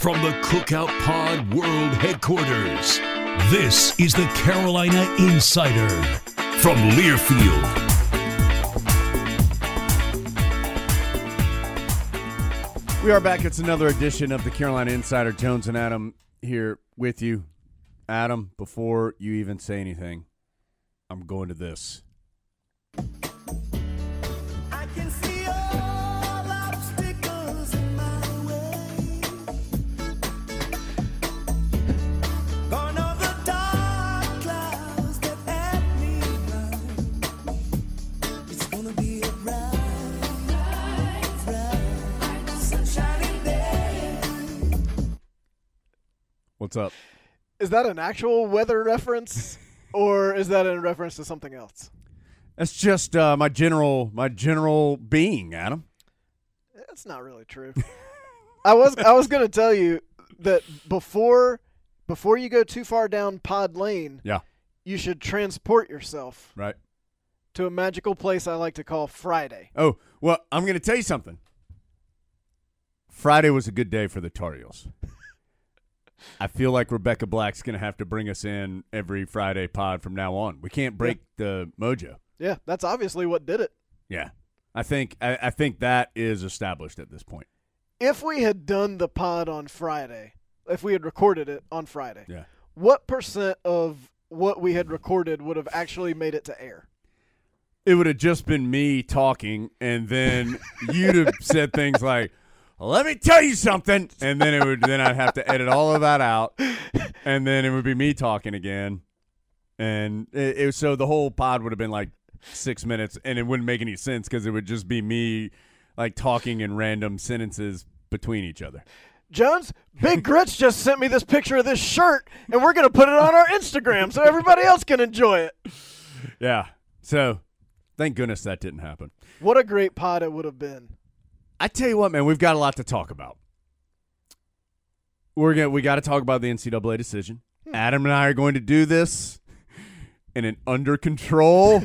From the Cookout Pod World Headquarters, this is the Carolina Insider from Learfield. We are back. It's another edition of the Carolina Insider. Jones and Adam here with you. Adam, before you even say anything, I'm going to this. What's up? Is that an actual weather reference, or is that in reference to something else? That's just uh, my general my general being, Adam. That's not really true. I was I was gonna tell you that before before you go too far down Pod Lane, Yeah, you should transport yourself right. to a magical place I like to call Friday. Oh, well, I'm going to tell you something. Friday was a good day for the Tar Heels. I feel like Rebecca Black's going to have to bring us in every Friday pod from now on. We can't break the mojo. Yeah, that's obviously what did it. Yeah. I think I, I think that is established at this point. If we had done the pod on Friday, if we had recorded it on Friday, Yeah. what percent of what we had recorded would have actually made it to air? It would have just been me talking, and then you'd have said things like, "Let me tell you something," and then it would then I'd have to edit all of that out, and then it would be me talking again, and it, it so the whole pod would have been like six minutes, and it wouldn't make any sense because it would just be me like talking in random sentences between each other. Jones, Big Grits just sent me this picture of this shirt, and we're going to put it on our Instagram so everybody else can enjoy it. Yeah. So, thank goodness that didn't happen. What a great pod it would have been. I tell you what, man, we've got a lot to talk about. We're gonna we got to talk about the NCAA decision. Adam and I are going to do this in an under control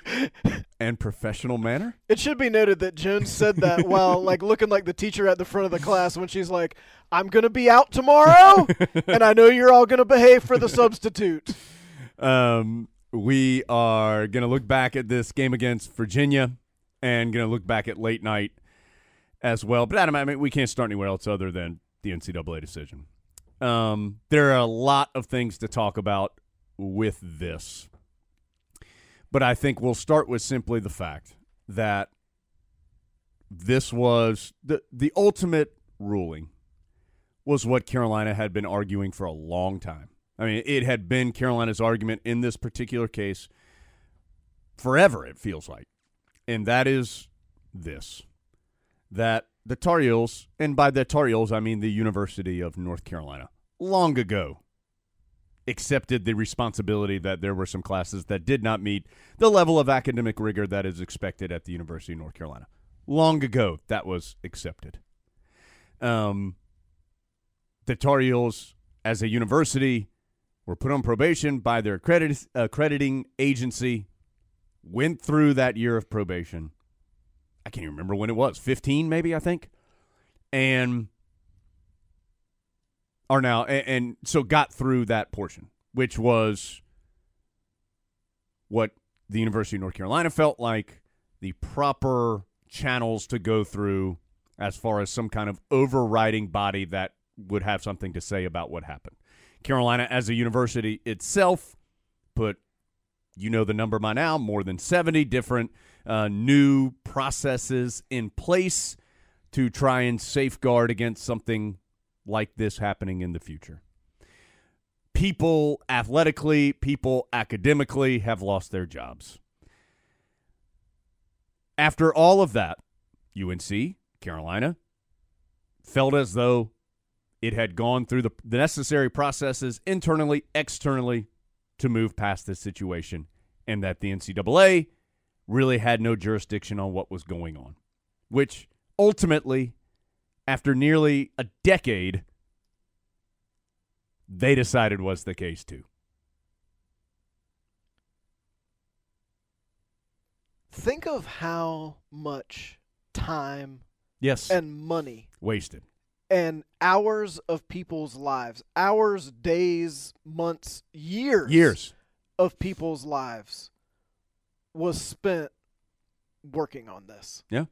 and professional manner. It should be noted that Jones said that while like looking like the teacher at the front of the class when she's like, "I'm going to be out tomorrow, and I know you're all going to behave for the substitute." Um, we are going to look back at this game against Virginia and going to look back at late night as well. But Adam, I mean, we can't start anywhere else other than the NCAA decision. Um, there are a lot of things to talk about with this, but I think we'll start with simply the fact that this was the the ultimate ruling was what Carolina had been arguing for a long time. I mean, it had been Carolina's argument in this particular case forever, it feels like. And that is this that the Tar Heels, and by the Tar Heels, I mean the University of North Carolina, long ago accepted the responsibility that there were some classes that did not meet the level of academic rigor that is expected at the University of North Carolina. Long ago, that was accepted. Um, the Tar Heels, as a university, were put on probation by their accredit- accrediting agency, went through that year of probation. I can't even remember when it was, 15 maybe, I think. And are now and, and so got through that portion, which was what the University of North Carolina felt like the proper channels to go through as far as some kind of overriding body that would have something to say about what happened. Carolina, as a university itself, put, you know, the number by now, more than 70 different uh, new processes in place to try and safeguard against something like this happening in the future. People athletically, people academically have lost their jobs. After all of that, UNC, Carolina, felt as though it had gone through the, the necessary processes internally, externally to move past this situation, and that the NCAA really had no jurisdiction on what was going on, which ultimately after nearly a decade, they decided was the case too. Think of how much time Yes. and money wasted. and hours of people's lives, hours, days, months, years, Years. of people's lives was spent working on this. Yeah.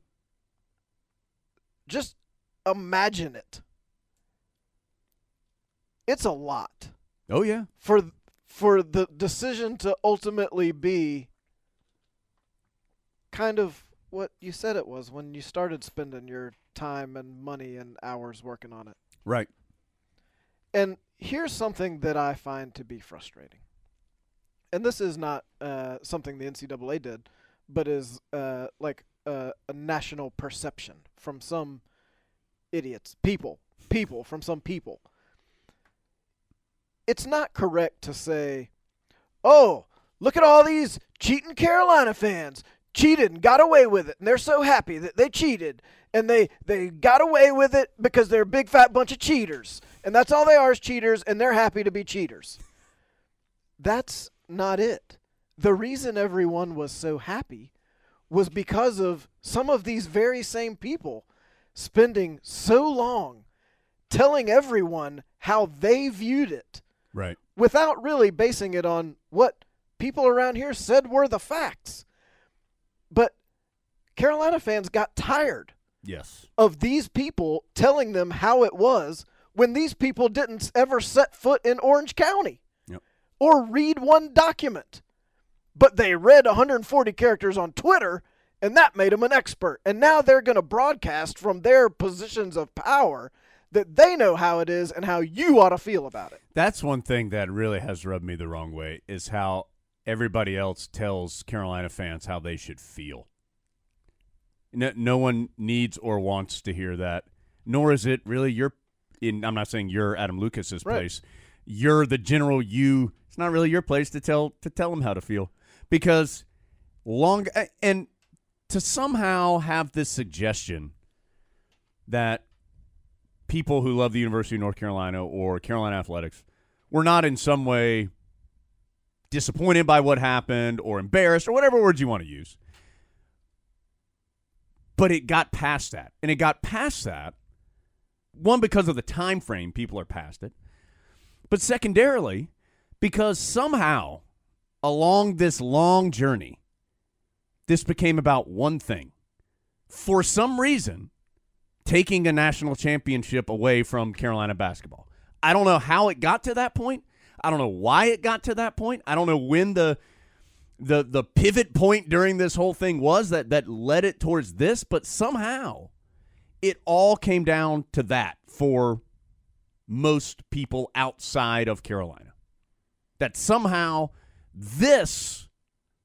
Just imagine it. It's a lot Oh yeah. for for the decision to ultimately be kind of what you said it was when you started spending your time and money and hours working on it. Right. And here's something that I find to be frustrating. And this is not uh, something the NCAA did, but is uh, like uh, a national perception from some idiots, people, people, from some people. It's not correct to say, oh, look at all these cheating Carolina fans. Cheated and got away with it, and they're so happy that they cheated, and they they got away with it because they're a big fat bunch of cheaters, and that's all they are is cheaters, and they're happy to be cheaters. That's not it. The reason everyone was so happy was because of some of these very same people spending so long telling everyone how they viewed it Right. without really basing it on what people around here said were the facts. But Carolina fans got tired Yes. of these people telling them how it was when these people didn't ever set foot in Orange County. Or read one document. But they read 140 characters on Twitter, and that made them an expert. And now they're going to broadcast from their positions of power that they know how it is and how you ought to feel about it. That's one thing that really has rubbed me the wrong way is how everybody else tells Carolina fans how they should feel. No, no one needs or wants to hear that, nor is it really your. In, I'm not saying you're Adam Lucas's Right. place. You're the general. You. It's not really your place to tell to tell them how to feel because long and to somehow have this suggestion that people who love the University of North Carolina or Carolina athletics were not in some way disappointed by what happened or embarrassed or whatever words you want to use. But it got past that. And it got past that one because of the time frame people are past it. But secondarily because somehow along this long journey this became about one thing. For some reason, taking a national championship away from Carolina basketball. I don't know how it got to that point. I don't know why it got to that point. I don't know when the the the pivot point during this whole thing was that that led it towards this, but somehow it all came down to that for most people outside of Carolina. That somehow this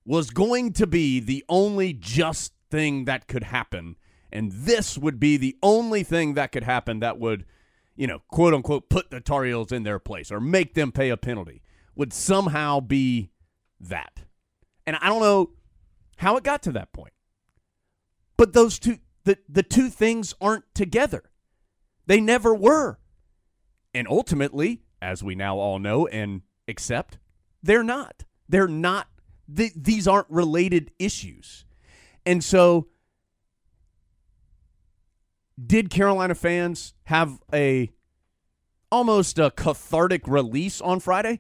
was going to be the only just thing that could happen. And this would be the only thing that could happen that would, you know, quote unquote, put the Tar Heels in their place or make them pay a penalty, would somehow be that. And I don't know how it got to that point. But those two the, the two things aren't together. They never were. And ultimately, as we now all know and accept, they're not. They're not th- these aren't related issues. And so did Carolina fans have a almost a cathartic release on Friday?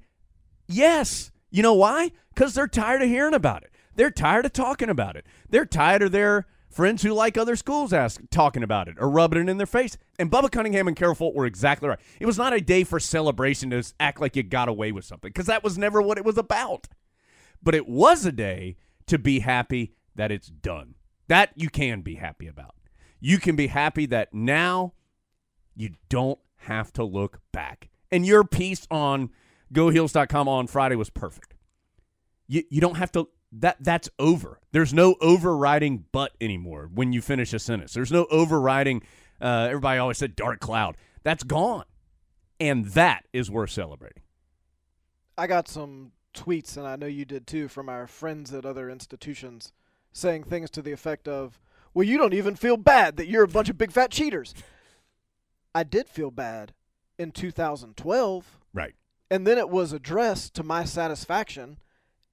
Yes. You know why? Cuz they're tired of hearing about it. They're tired of talking about it. They're tired of their friends who like other schools ask talking about it or rubbing it in their face. And Bubba Cunningham and Carol Folt were exactly right. It was not a day for celebration to act like you got away with something because that was never what it was about. But it was a day to be happy that it's done. That you can be happy about. You can be happy that now you don't have to look back. And your piece on goheels.com on Friday was perfect. You, you don't have to that that's over. There's no overriding but anymore when you finish a sentence. There's no overriding uh, everybody always said dark cloud. That's gone. And that is worth celebrating. I got some tweets, and I know you did too, from our friends at other institutions saying things to the effect of, Well, you don't even feel bad that you're a bunch of big fat cheaters. I did feel bad in 2012. Right. And then it was addressed to my satisfaction.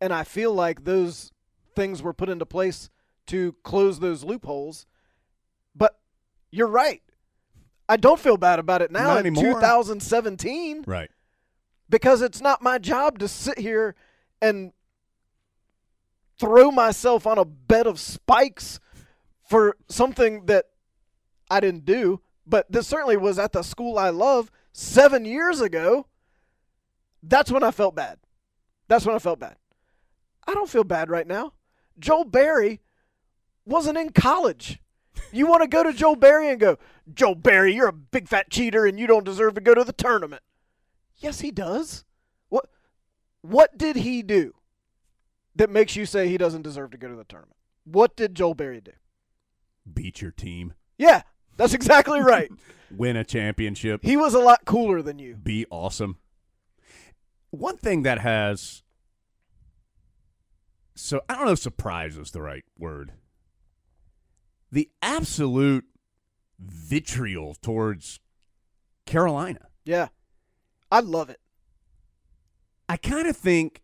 And I feel like those things were put into place to close those loopholes. But you're right. I don't feel bad about it now Not in anymore. 2017 Right. because it's not my job to sit here and throw myself on a bed of spikes for something that I didn't do. But this certainly was at the school I love seven years ago. That's when I felt bad. That's when I felt bad. I don't feel bad right now. Joel Berry wasn't in college. You want to go to Joel Berry and go, Joel Berry, you're a big fat cheater and you don't deserve to go to the tournament. Yes, he does. What what did he do that makes you say he doesn't deserve to go to the tournament? What did Joel Berry do? Beat your team. Yeah, that's exactly right. Win a championship. he was a lot cooler than you. be awesome. One thing that has so I don't know if surprise is the right word. The absolute vitriol towards Carolina. Yeah. I love it. I kind of think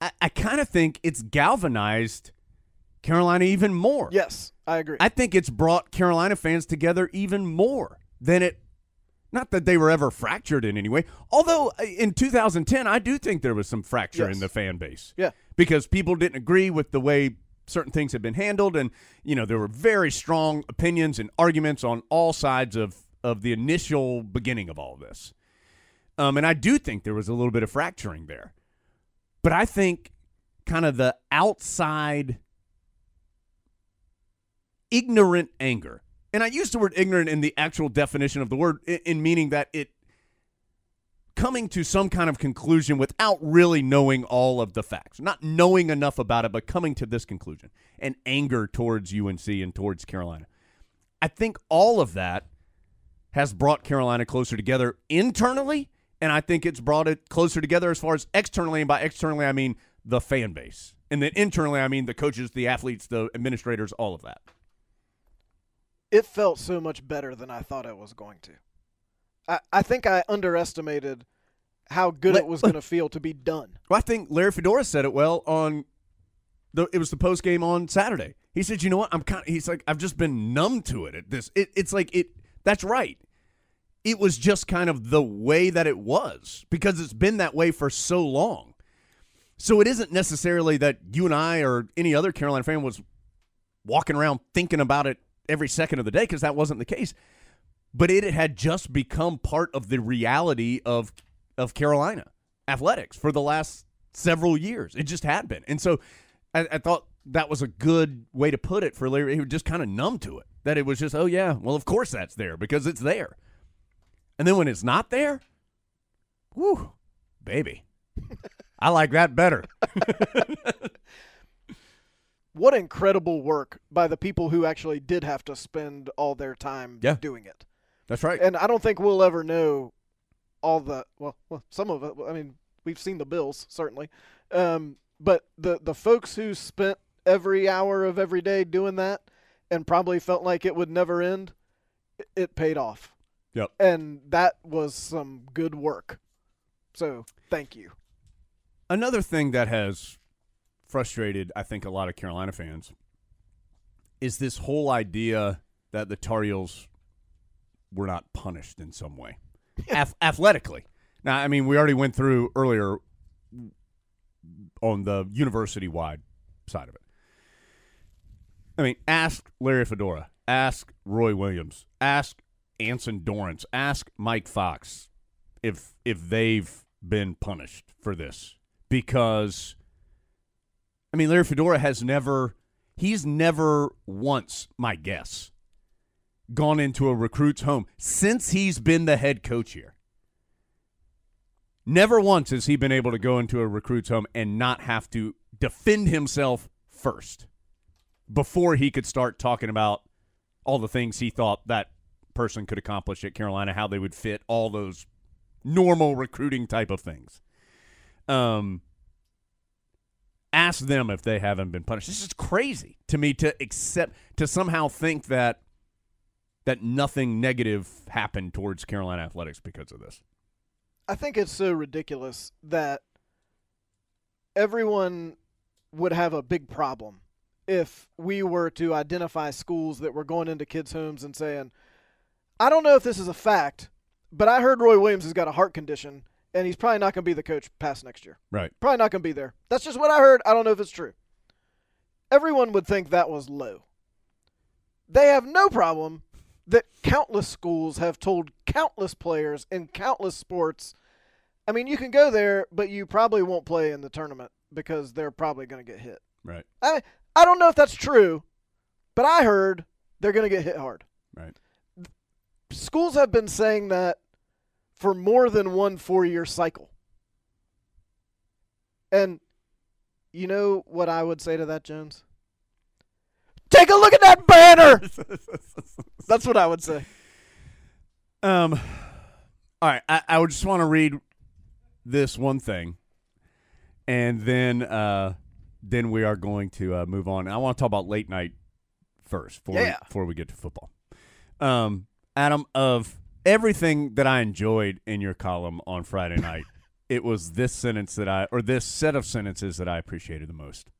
I, I kind of think it's galvanized Carolina even more. Yes, I agree. I think it's brought Carolina fans together even more than it. Not that they were ever fractured in any way. Although uh, in 2010, I do think there was some fracture Yes. in the fan base. Yeah. Because people didn't agree with the way certain things had been handled, and you know there were very strong opinions and arguments on all sides of of the initial beginning of all this. Um, and I do think there was a little bit of fracturing there, but I think kind of the outside ignorant anger. And I use the word ignorant in the actual definition of the word in, in meaning that it coming to some kind of conclusion without really knowing all of the facts, not knowing enough about it, but coming to this conclusion and anger towards UNC and towards Carolina. I think all of that has brought Carolina closer together internally, and I think it's brought it closer together as far as externally. And by externally, I mean the fan base. And then internally, I mean the coaches, the athletes, the administrators, all of that. It felt so much better than I thought it was going to. I, I think I underestimated how good Let- it was going to feel to be done. Well, I think Larry Fedora said it well on the. It was the post game on Saturday. He said, "You know what? I'm kind. of He's like, I've just been numb to it. At this, it, it's like it. That's right. It was just kind of the way that it was because it's been that way for so long. So it isn't necessarily that you and I or any other Carolina fan was walking around thinking about it every second of the day because that wasn't the case. But it had just become part of the reality of of Carolina athletics for the last several years. It just had been, and so I, I thought that was a good way to put it for Larry. He was just kind of numb to it. That it was just, oh yeah, well of course that's there because it's there. And then when it's not there, whoo, baby, I like that better. What incredible work by the people who actually did have to spend all their time Yeah. doing it. That's right. And I don't think we'll ever know all the well, well some of it. I mean, we've seen the bills certainly, um, but the the folks who spent every hour of every day doing that and probably felt like it would never end, it, it paid off. Yep. And that was some good work. So thank you. Another thing that has frustrated, I think, a lot of Carolina fans is this whole idea that the Tar Heels were not punished in some way, Ath- athletically. Now, I mean, we already went through earlier on the university wide side of it. I mean, ask Larry Fedora, ask Roy Williams, ask Anson Dorrance, ask Mike Fox if if they've been punished for this because I mean Larry Fedora has never he's never once my guess gone into a recruit's home since he's been the head coach here. Never once has he been able to go into a recruit's home and not have to defend himself first before he could start talking about all the things he thought that person could accomplish at Carolina, how they would fit all those normal recruiting type of things. Um, ask them if they haven't been punished. This is crazy to me to accept to somehow think that that nothing negative happened towards Carolina athletics because of this. I think it's so ridiculous that everyone would have a big problem if we were to identify schools that were going into kids' homes and saying, I don't know if this is a fact, but I heard Roy Williams has got a heart condition and he's probably not going to be the coach past next year. Right. Probably not going to be there. That's just what I heard. I don't know if it's true. Everyone would think that was low. They have no problem that countless schools have told countless players in countless sports. I mean, you can go there, but you probably won't play in the tournament because they're probably going to get hit. Right. I I don't know if that's true, but I heard they're going to get hit hard. Right. Schools have been saying that for more than one four-year cycle. And you know what I would say to that, Jones? Take a look at that banner. That's what I would say. Um, all right, I, I would just want to read this one thing, and then uh, then we are going to uh, move on. I want to talk about late night first before, Yeah. we, before we get to football. Um, Adam, of everything that I enjoyed in your column on Friday night, it was this sentence that I, or this set of sentences that I appreciated the most.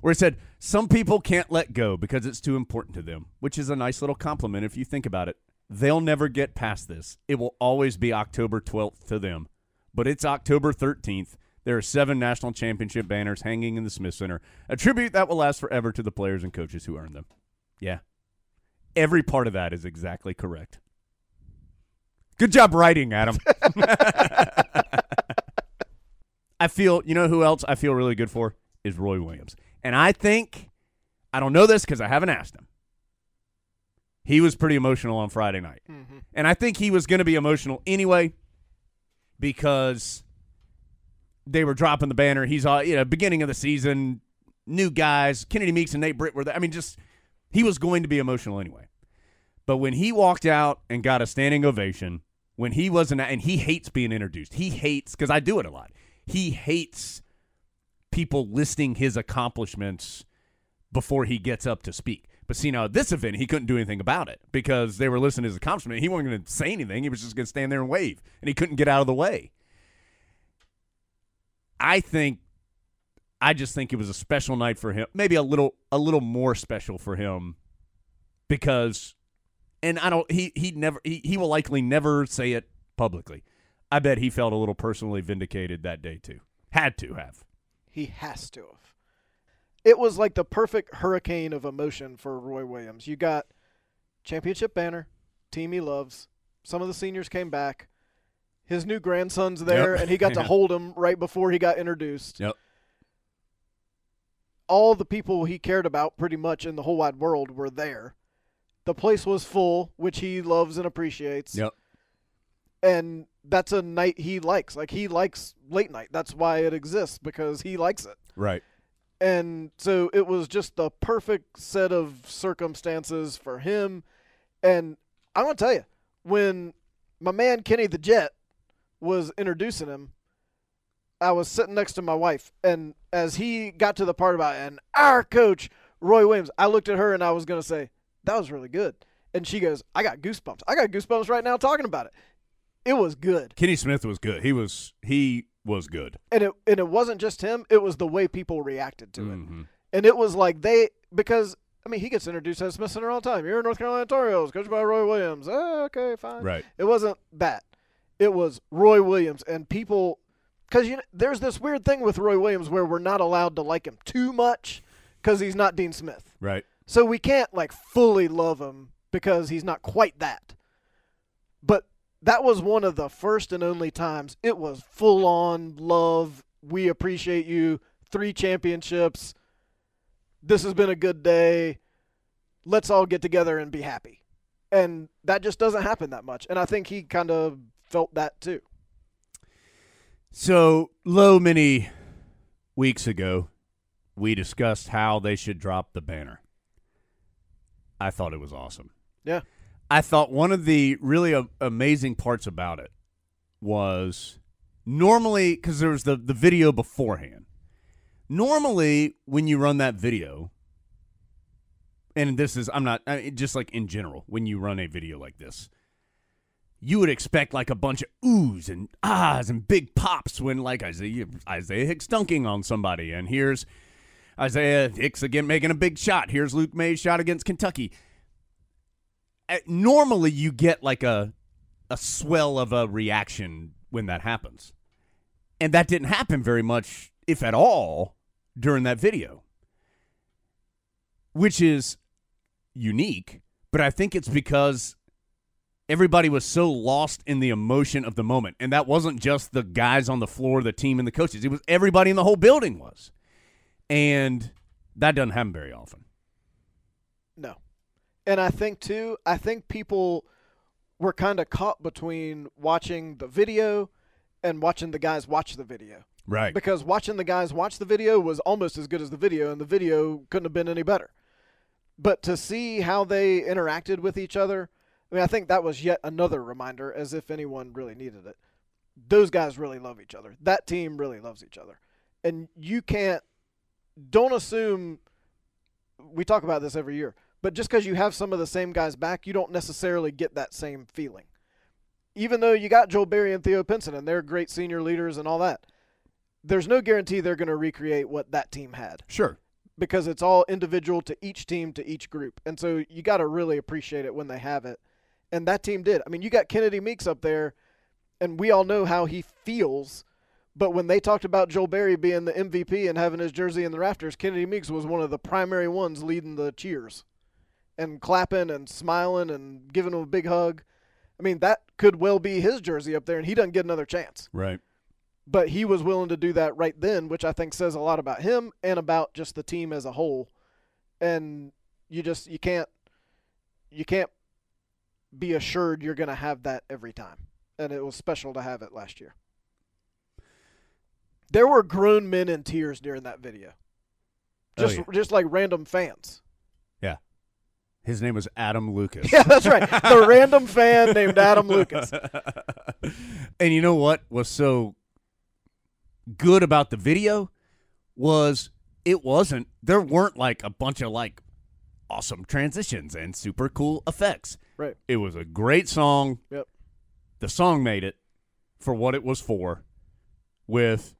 Where it said, Some people can't let go because it's too important to them, which is a nice little compliment if you think about it. They'll never get past this. It will always be October 12th to them. But it's October 13th. There are seven national championship banners hanging in the Smith Center, a tribute that will last forever to the players and coaches who earned them. Yeah. Every part of that is exactly correct. Good job writing, Adam. I feel, you know who else I feel really good for is Roy Williams. And I think, I don't know this because I haven't asked him. He was pretty emotional on Friday night. Mm-hmm. And I think he was going to be emotional anyway because they were dropping the banner. He's, all you know, beginning of the season, new guys, Kennedy Meeks and Nate Britt were there. I mean, just, he was going to be emotional anyway. But when he walked out and got a standing ovation, when he wasn't, and he hates being introduced, he hates, because I do it a lot, he hates people listing his accomplishments before he gets up to speak. But see, now at this event, he couldn't do anything about it because they were listing his accomplishment. He wasn't going to say anything. He was just going to stand there and wave, and he couldn't get out of the way. I think, I just think it was a special night for him. Maybe a little, a little more special for him because, and I don't. He he never. He he will likely never say it publicly. I bet he felt a little personally vindicated that day too. Had to have. He has to have. It was like the perfect hurricane of emotion for Roy Williams. You got championship banner, team he loves. Some of the seniors came back. His new grandson's there, Yep. and he got to hold him right before he got introduced. Yep. All the people he cared about, pretty much in the whole wide world, were there. The place was full, which he loves and appreciates. Yep. And that's a night he likes. Like he likes late night. That's why it exists because he likes it. Right. And so it was just the perfect set of circumstances for him. And I'm going to tell you, when my man Kenny the Jet was introducing him, I was sitting next to my wife. And as he got to the part about, and our coach, Roy Williams, I looked at her and I was going to say, that was really good. And she goes, I got goosebumps. I got goosebumps right now talking about it. It was good. Kenny Smith was good. He was he was good. and it and it wasn't just him; it was the way people reacted to it. Mhm. And it was like they because I mean he gets introduced as Smith Center all the time. You're in North Carolina Tar Heels, coached by Roy Williams. Oh, okay, fine. Right. It wasn't that. It was Roy Williams, and people because you know, there's this weird thing with Roy Williams where we're not allowed to like him too much because he's not Dean Smith. Right. So we can't like fully love him because he's not quite that. But that was one of the first and only times it was full on love. We appreciate you. Three championships. This has been a good day. Let's all get together and be happy. And that just doesn't happen that much. And I think he kind of felt that too. So, low many weeks ago, we discussed how they should drop the banner. I thought it was awesome. Yeah. I thought one of the really a- amazing parts about it was normally because there was the, the video beforehand. Normally, when you run that video, and this is, I'm not, I mean, just like in general, when you run a video like this, you would expect like a bunch of oohs and ahs and big pops when like Isaiah, Isaiah Hicks dunking on somebody. And here's Isaiah Hicks again making a big shot. Here's Luke Maye's shot against Kentucky. Uh, Normally, you get like a a swell of a reaction when that happens, and that didn't happen very much, if at all, during that video, which is unique. But I think it's because everybody was so lost in the emotion of the moment, and that wasn't just the guys on the floor, the team, and the coaches. It was everybody in the whole building was, and that doesn't happen very often. No. And I think too, I think people were kind of caught between watching the video and watching the guys watch the video. Right. Because watching the guys watch the video was almost as good as the video, and the video couldn't have been any better. But to see how they interacted with each other, I mean, I think that was yet another reminder, as if anyone really needed it. Those guys really love each other. That team really loves each other. And you can't, don't assume, we talk about this every year, but just because you have some of the same guys back, you don't necessarily get that same feeling. Even though you got Joel Berry and Theo Pinson, and they're great senior leaders and all that, there's no guarantee they're going to recreate what that team had Sure. because it's all individual to each team to each group. And so you got to really appreciate it when they have it. And that team did. I mean, you got Kennedy Meeks up there, and we all know how he feels. But when they talked about Joel Berry being the MVP and having his jersey in the rafters, Kennedy Meeks was one of the primary ones leading the cheers and clapping and smiling and giving him a big hug. I mean, that could well be his jersey up there, and he doesn't get another chance Right. but he was willing to do that right then, which I think says a lot about him and about just the team as a whole. And you just you can't you can't be assured you're going to have that every time. And it was special to have it last year. There were grown men in tears during that video. Oh, Just yeah. just like random fans. Yeah. His name was Adam Lucas. Yeah, that's right. The random fan named Adam Lucas. and you know what was so good about the video was it wasn't there weren't like a bunch of like awesome transitions and super cool effects. Right. It was a great song. Yep. The song made it for what it was for with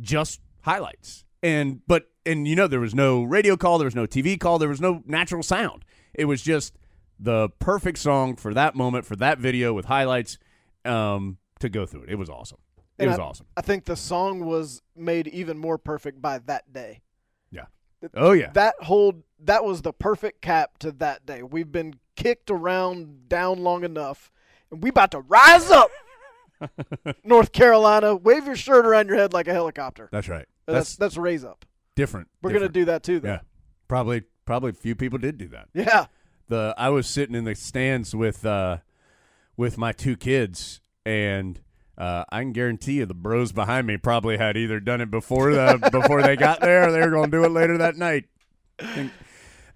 just highlights. And but and you know there was no radio call, there was no TV call, there was no natural sound. It was just the perfect song for that moment for that video with highlights um to go through it. It was awesome. It And was I- awesome. I think the song was made even more perfect by that day. Yeah. Oh yeah. that whole that was the perfect cap to that day. We've been kicked around down long enough, and we about to rise up. North Carolina, wave your shirt around your head like a helicopter. That's right. That's That's, that's, raise up. different. We're gonna do that too, though. Yeah. Probably probably a few people did do that. Yeah. the I was sitting in the stands with uh with my two kids and uh, I can guarantee you the bros behind me probably had either done it before the before they got there, or they were going to do it later that night.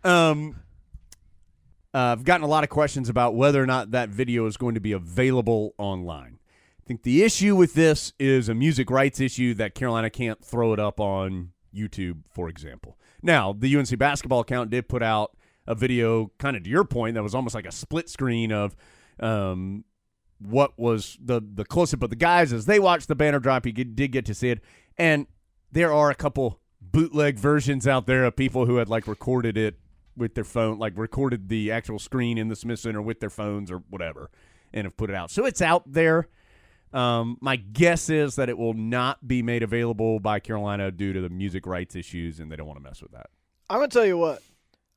Um, uh, I've gotten a lot of questions about whether or not that video is going to be available online. Think the issue with this is a music rights issue that Carolina can't throw it up on YouTube, for example. Now, the UNC basketball account did put out a video, kind of to your point, that was almost like a split screen of um, what was the the close up of the guys as they watched the banner drop. You did get to see it, and there are a couple bootleg versions out there of people who had like recorded it with their phone, like recorded the actual screen in the Smith Center with their phones or whatever, and have put it out. So it's out there. Um, my guess is that it will not be made available by Carolina due to the music rights issues, and they don't want to mess with that. I'm gonna tell you what.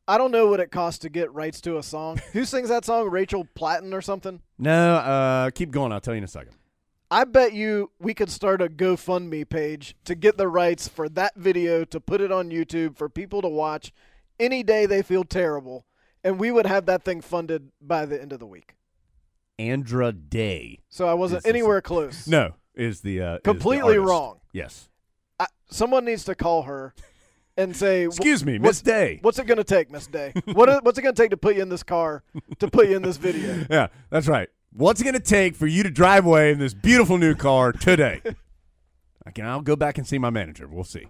I don't know what it costs to get rights to a song. Who sings that song? Rachel Platten or something? No, uh, keep going. I'll tell you in a second. I bet you we could start a GoFundMe page to get the rights for that video to put it on YouTube for people to watch any day they feel terrible, and we would have that thing funded by the end of the week. Andra Day. So I wasn't anywhere close. No, is the uh, is the completely wrong. Yes. I, someone needs to call her and say, Excuse me, Miss Day. What's it going to take, Miss Day? What is, what's it going to take to put you in this car to put you in this video? Yeah, that's right. What's it going to take for you to drive away in this beautiful new car today? I can. I'll go back and see my manager. We'll see.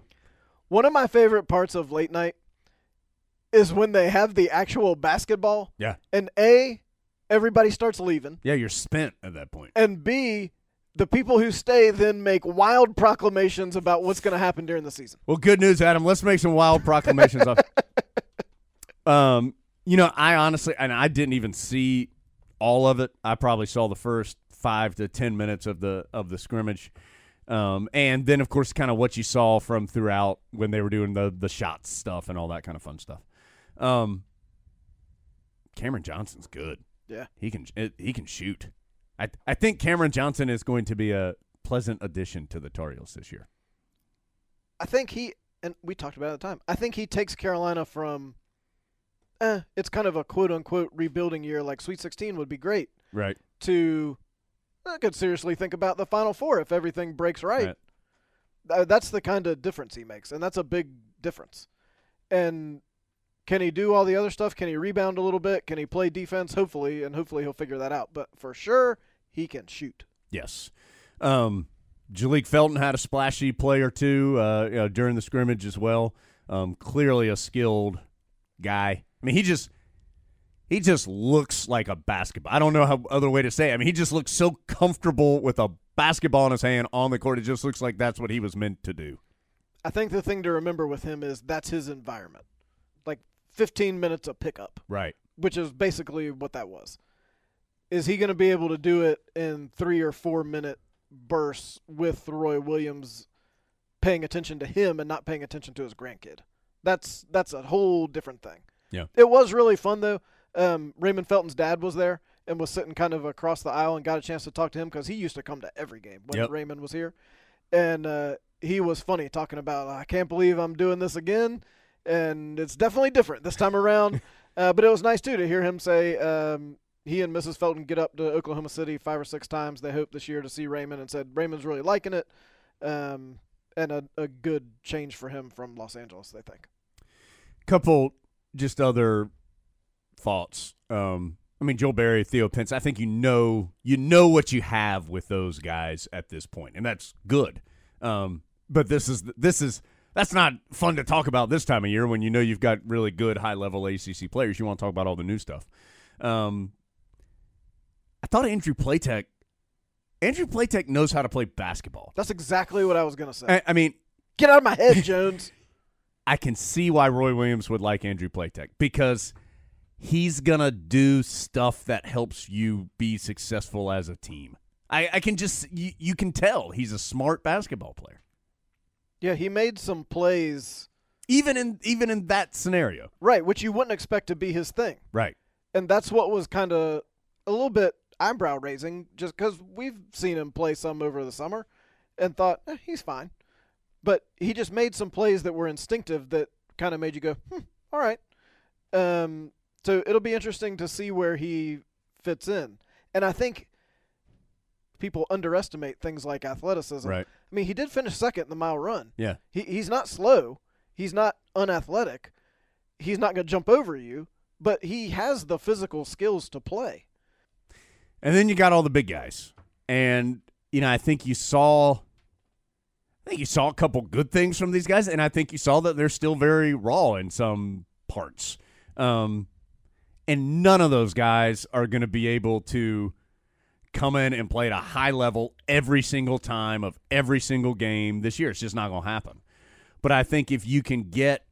One of my favorite parts of late night is when they have the actual basketball, Yeah. and A, everybody starts leaving, Yeah, you're spent at that point. and B, the people who stay then make wild proclamations about what's going to happen during the season. Well, good news, Adam. Let's make some wild proclamations. of, um, you know, I honestly, and I didn't even see all of it. I probably saw the first five to ten minutes of the of the scrimmage, um, and then of course, kind of what you saw from throughout when they were doing the the shots stuff and all that kind of fun stuff. Um, Cameron Johnson's good. Yeah. he can he can shoot. I I think Cameron Johnson is going to be a pleasant addition to the Tar Heels this year. I think he, and we talked about it at the time, I think he takes Carolina from, eh, it's kind of a quote unquote rebuilding year, like Sweet 16 would be great, Right. to, I could seriously think about the Final Four if everything breaks right. Right. That's the kind of difference he makes, and that's a big difference. And can he do all the other stuff? Can he rebound a little bit? Can he play defense? Hopefully, and hopefully he'll figure that out. But for sure, he can shoot. Yes. Um, Jalek Felton had a splashy play or two uh, you know, during the scrimmage as well. Um, clearly a skilled guy. I mean, he just he just looks like a basketball. I don't know how other way to say. It. I mean, he just looks so comfortable with a basketball in his hand on the court. It just looks like that's what he was meant to do. I think the thing to remember with him is that's his environment. Like 15 minutes of pickup, Right. which is basically what that was. Is he going to be able to do it in three or four minute bursts with Roy Williams paying attention to him and not paying attention to his grandkid? That's that's a whole different thing. Yeah. It was really fun though. Um, Raymond Felton's dad was there and was sitting kind of across the aisle and got a chance to talk to him because he used to come to every game when Yep. Raymond was here, and uh, he was funny talking about I can't believe I'm doing this again, and it's definitely different this time around. uh, but it was nice too to hear him say um, he and Mrs. Felton get up to Oklahoma City five or six times. They hope this year to see Raymond and said Raymond's really liking it, um, and a, a good change for him from Los Angeles. They think. couple just other thoughts. Um, I mean, Joel Berry, Theo Pence. I think you know you know what you have with those guys at this point, and that's good. Um, but this is this is that's not fun to talk about this time of year when you know you've got really good high level ACC players. You want to talk about all the new stuff. Um, I thought Andrew Platek. Andrew Platek knows how to play basketball. That's exactly what I was gonna say. I, I mean, Get out of my head, Jones. I can see why Roy Williams would like Andrew Platek because he's gonna do stuff that helps you be successful as a team. I, I can just you, you can tell he's a smart basketball player, Yeah, he made some plays even in even in that scenario. right, which you wouldn't expect to be his thing. Right. and that's what was kind of a little bit eyebrow raising just because we've seen him play some over the summer and thought eh, he's fine but he just made some plays that were instinctive that kind of made you go hmm, all right um, so it'll be interesting to see where he fits in and i think people underestimate things like athleticism. Right. I mean, he did finish second in the mile run. Yeah. He he's not slow. He's not unathletic. He's not going to jump over you, but he has the physical skills to play. And then you got all the big guys. And, you know, I think you saw I think you saw a couple good things from these guys, and I think you saw that they're still very raw in some parts. Um, and none of those guys are going to be able to come in and play at a high level every single time of every single game this year. It's just not going to happen. But I think if you can get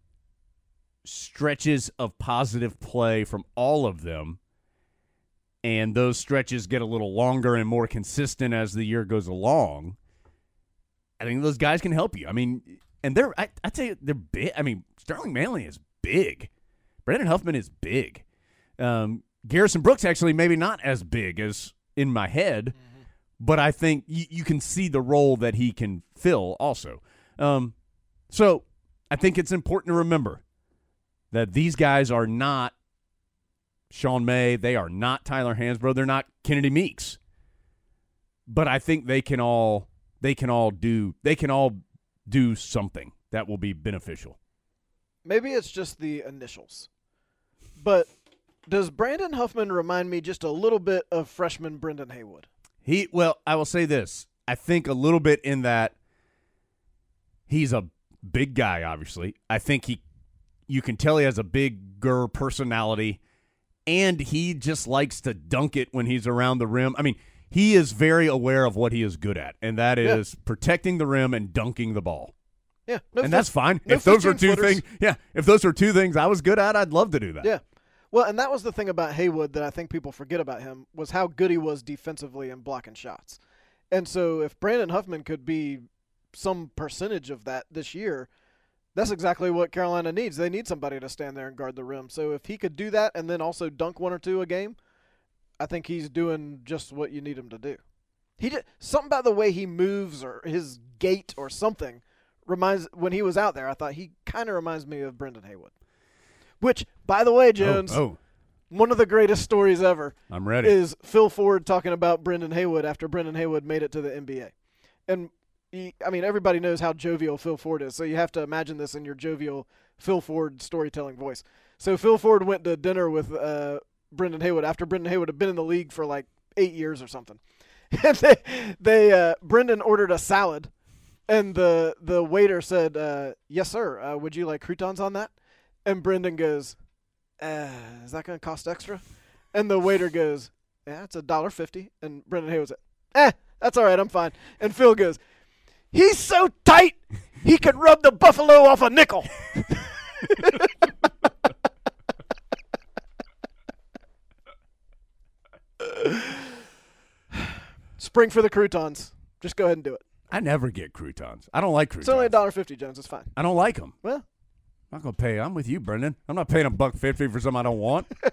stretches of positive play from all of them, and those stretches get a little longer and more consistent as the year goes along, I think those guys can help you. I mean, and they're I I tell you they're big. I mean, Sterling Manley is big. Brandon Huffman is big. Um, Garrison Brooks actually maybe not as big as in my head, but I think you, you can see the role that he can fill also. Um, so I think it's important to remember that these guys are not Sean May. They are not Tyler Hansbrough. They're not Kennedy Meeks. But I think they can all they can all do they can all do something that will be beneficial. Maybe it's just the initials. But does Brandon Huffman remind me just a little bit of freshman Brendan Haywood? He well, I will say this. I think a little bit in that he's a big guy, obviously. I think he you can tell he has a bigger personality and he just likes to dunk it when he's around the rim. I mean, he is very aware of what he is good at, and that is Yeah. protecting the rim and dunking the ball. Yeah, no and fif- that's fine. no if those are two footers. things, yeah, if those are two things I was good at, I'd love to do that. Yeah. Well, and that was the thing about Haywood that I think people forget about him was how good he was defensively and blocking shots. And so if Brandon Huffman could be some percentage of that this year, that's exactly what Carolina needs. They need somebody to stand there and guard the rim. So if he could do that and then also dunk one or two a game, I think he's doing just what you need him to do. He did something about the way he moves or his gait or something reminds when he was out there. I thought he kind of reminds me of Brendan Haywood. Which, by the way, Oh, Jones, one of the greatest stories ever I'm ready. is Phil Ford talking about Brendan Haywood after Brendan Haywood made it to the NBA. And he, I mean, everybody knows how jovial Phil Ford is, so you have to imagine this in your jovial Phil Ford storytelling voice. So Phil Ford went to dinner with uh, Brendan Haywood after Brendan Haywood had been in the league for like eight years or something. And they, they uh, Brendan ordered a salad, and the the waiter said, uh, "Yes, sir. Uh, would you like croutons on that?" And Brendan goes, uh, "Is that going to cost extra?" And the waiter goes, "Yeah, it's a dollar fifty. And Brendan Haywood said, "Eh, that's all right. I'm fine." And Phil goes, "He's so tight, he could rub the buffalo off a nickel." Spring for the croutons. Just go ahead and do it. I never get croutons. I don't like croutons. It's only a dollar fifty, Jones. It's fine. I don't like them. Well, I'm not gonna pay. I'm with you, Brendan. I'm not paying a buck fifty for something I don't want.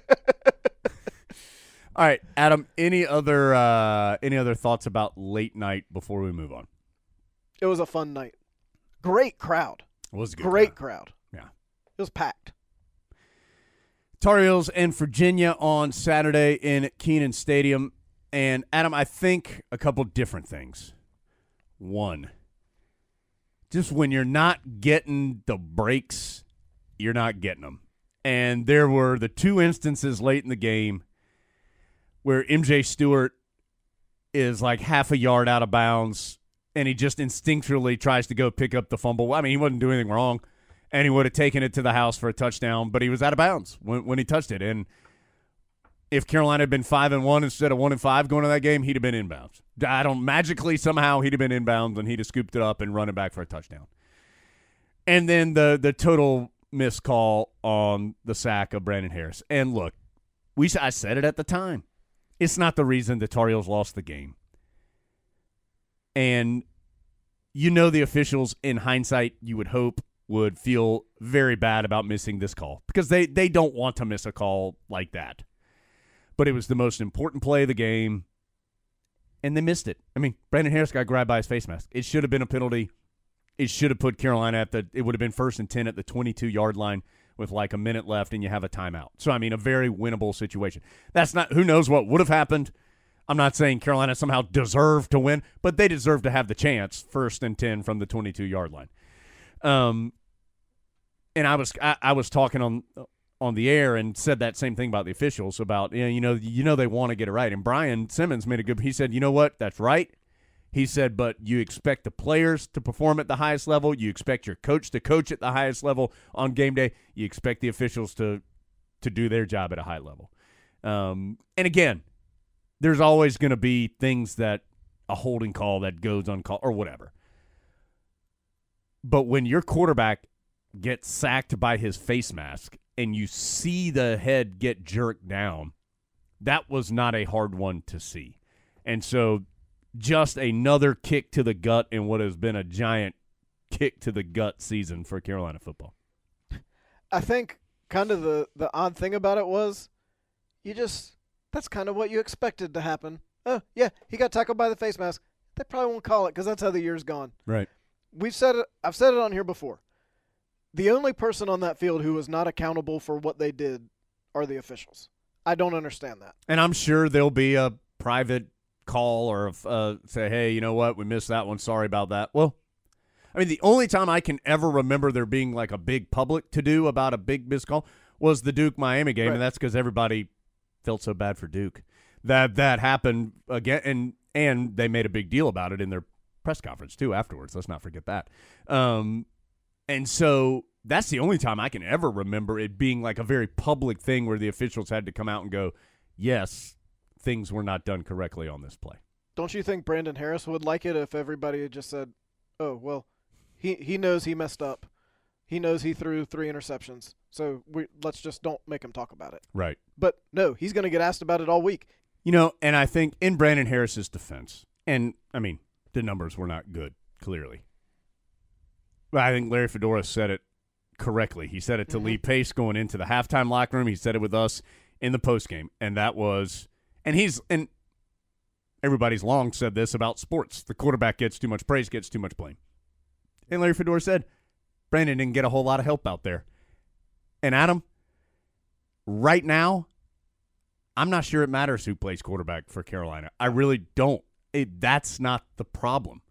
All right, Adam. Any other uh, any other thoughts about late night before we move on? it was a fun night. Great crowd. It was a good Great crowd. crowd. Yeah. It was packed. Tar Heels and Virginia on Saturday in Kenan Stadium. And Adam, I think a couple different things. One, just when you're not getting the breaks, you're not getting them. And there were the two instances late in the game where MJ Stewart is like half a yard out of bounds and he just instinctually tries to go pick up the fumble. I mean, he wasn't doing anything wrong and he would have taken it to the house for a touchdown, but he was out of bounds when, when he touched it. And if Carolina had been five and one instead of one and five going to that game, he'd have been inbounds. I don't magically somehow he'd have been inbounds and he'd have scooped it up and run it back for a touchdown. And then the the total missed call on the sack of Brandon Harris. And look, we I said it at the time. It's not the reason the Tar Heels lost the game. And you know the officials in hindsight you would hope would feel very bad about missing this call because they they don't want to miss a call like that. But it was the most important play of the game and they missed it. I mean, Brandon Harris got grabbed by his face mask. It should have been a penalty. It should have put Carolina at the it would have been first and 10 at the 22-yard line with like a minute left and you have a timeout. So I mean, a very winnable situation. That's not who knows what would have happened. I'm not saying Carolina somehow deserved to win, but they deserve to have the chance first and 10 from the 22 yard line. Um, and I was I, I was talking on on the air and said that same thing about the officials about you know you know, you know they want to get it right. And Brian Simmons made a good. He said, you know what, that's right. He said, but you expect the players to perform at the highest level. You expect your coach to coach at the highest level on game day. You expect the officials to to do their job at a high level. Um, and again, there's always going to be things that a holding call that goes on call or whatever. But when your quarterback gets sacked by his face mask and you see the head get jerked down, that was not a hard one to see. And so just another kick to the gut in what has been a giant kick to the gut season for Carolina football. I think kind of the the odd thing about it was you just that's kind of what you expected to happen. Oh, yeah, he got tackled by the face mask. They probably won't call it because that's how the year's gone. Right. We've said it. I've said it on here before. The only person on that field who was not accountable for what they did are the officials. I don't understand that. And I'm sure there'll be a private call or uh, say, hey, you know what? We missed that one. Sorry about that. Well, I mean, the only time I can ever remember there being like a big public to do about a big missed call was the Duke Miami game, Right. and that's because everybody felt so bad for Duke that that happened again, and and they made a big deal about it in their press conference too afterwards. Let's not forget that. Um, and so that's the only time I can ever remember it being like a very public thing where the officials had to come out and go, "Yes, things were not done correctly on this play." Don't you think Brandon Harris would like it if everybody had just said, "Oh, well, he he knows he messed up. He knows he threw three interceptions. So we let's just don't make him talk about it." Right. But no, he's going to get asked about it all week. You know, and I think in Brandon Harris's defense, and I mean, the numbers were not good, clearly. But I think Larry Fedora said it correctly. He said it to mm-hmm. Lee Pace going into the halftime locker room. He said it with us in the postgame. And that was, and he's, and everybody's long said this about sports. The quarterback gets too much praise, gets too much blame. And Larry Fedora said, Brandon didn't get a whole lot of help out there. And Adam, right now, I'm not sure it matters who plays quarterback for Carolina. I really don't. It, that's not the problem.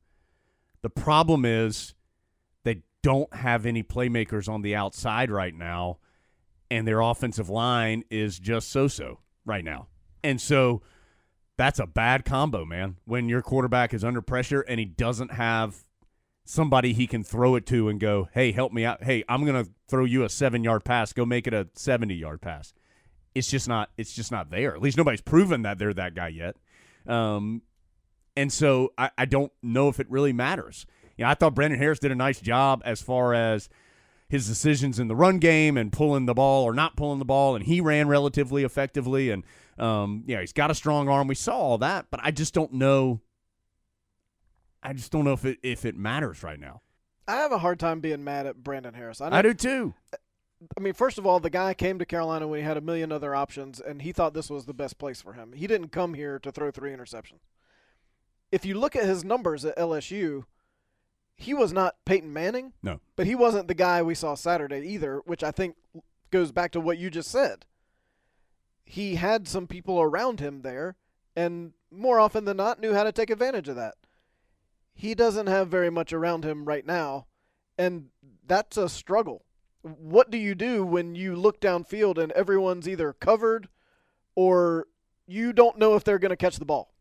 The problem is they don't have any playmakers on the outside right now, and their offensive line is just so so right now. And so that's a bad combo, man. When your quarterback is under pressure and he doesn't have somebody he can throw it to and go, hey, help me out. Hey, I'm going to throw you a seven yard pass. Go make it a 70 yard pass it's just not it's just not there. At least nobody's proven that they're that guy yet. Um, and so I, I don't know if it really matters. You know, I thought Brandon Harris did a nice job as far as his decisions in the run game and pulling the ball or not pulling the ball, and he ran relatively effectively. And um, yeah, he's got a strong arm. We saw all that, but I just don't know. I just don't know if it if it matters right now. I have a hard time being mad at Brandon Harris. I, know, I do too. I mean, first of all, the guy came to Carolina when he had a million other options, and he thought this was the best place for him. He didn't come here to throw three interceptions. If you look at his numbers at LSU, he was not Peyton Manning, No. but he wasn't the guy we saw Saturday either, which I think goes back to what you just said. He had some people around him there, and more often than not, knew how to take advantage of that. He doesn't have very much around him right now, and that's a struggle. What do you do when you look downfield and everyone's either covered or you don't know if they're going to catch the ball?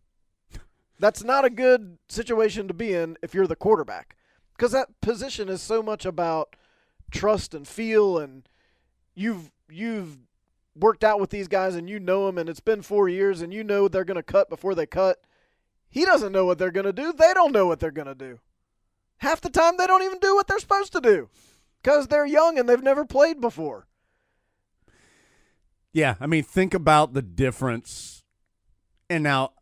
That's not a good situation to be in if you're the quarterback because that position is so much about trust and feel and you've you've worked out with these guys and you know them and it's been 4 years and you know they're going to cut before they cut. He doesn't know what they're going to do. They don't know what they're going to do. Half the time they don't even do what they're supposed to do cuz they're young and they've never played before. Yeah, I mean, think about the difference. And now,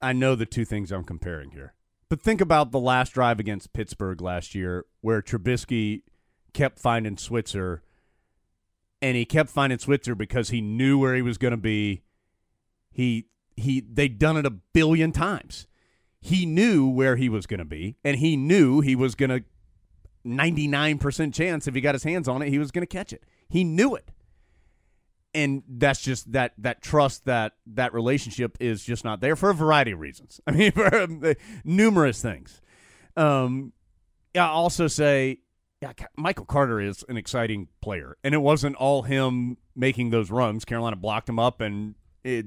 I know the two things I'm comparing here, but think about the last drive against Pittsburgh last year, where Trubisky kept finding Switzer, and he kept finding Switzer because he knew where he was going to be. He he they'd done it a billion times. He knew where he was going to be, and he knew he was going to 99% chance if he got his hands on it, he was going to catch it. He knew it. and that's just that that trust that that relationship is just not there for a variety of reasons. I mean, for um, numerous things. Um, I'll also say, yeah, Michael Carter is an exciting player, and it wasn't all him making those runs. Carolina blocked him up, and it.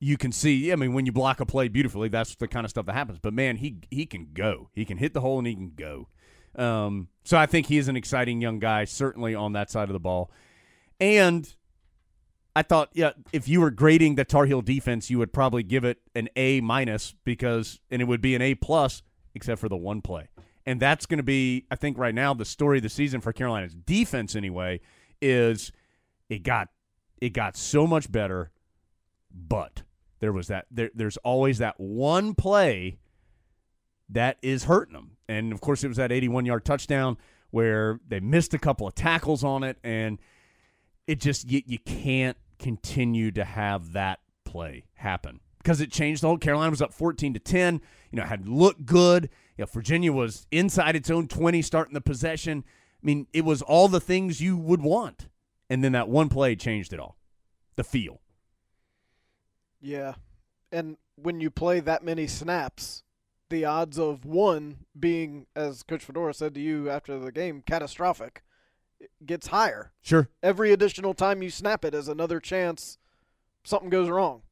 You can see, I mean, when you block a play beautifully, that's the kind of stuff that happens. But man, he he can go. He can hit the hole and he can go. Um, so I think he is an exciting young guy, certainly on that side of the ball. And I thought, yeah, if you were grading the Tar Heel defense, you would probably give it an A minus because, and it would be an A plus, except for the one play. And that's going to be, I think, right now the story of the season for Carolina's defense, anyway, is it got it got so much better, but there was that there, there's always that one play that is hurting them. And of course, it was that 81 yard touchdown where they missed a couple of tackles on it, and it just you, you can't continue to have that play happen because it changed the whole. Carolina was up 14 to 10. You know, had looked good. You know, Virginia was inside its own 20, starting the possession. I mean, it was all the things you would want, and then that one play changed it all. The feel. Yeah. And when you play that many snaps, the odds of one being, as Coach Fedora said to you after the game, catastrophic, gets higher. Sure. Every additional time you snap it is another chance something goes wrong.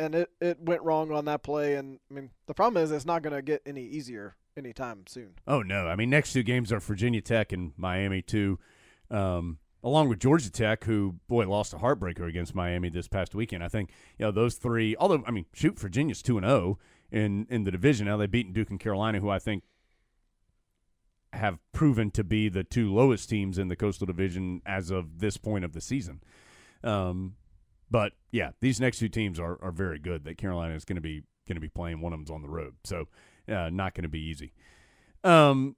And it, it went wrong on that play. And, I mean, the problem is it's not going to get any easier anytime soon. Oh no! I mean, next two games are Virginia Tech and Miami too, um, along with Georgia Tech, who boy lost a heartbreaker against Miami this past weekend. I think you know those three. Although I mean, shoot, Virginia's two and zero in in the division now. They've beaten Duke and Carolina, who I think have proven to be the two lowest teams in the Coastal Division as of this point of the season. Um, but yeah, these next two teams are, are very good. That Carolina is going to be going to be playing. One of them's on the road, so uh, not going to be easy. Um,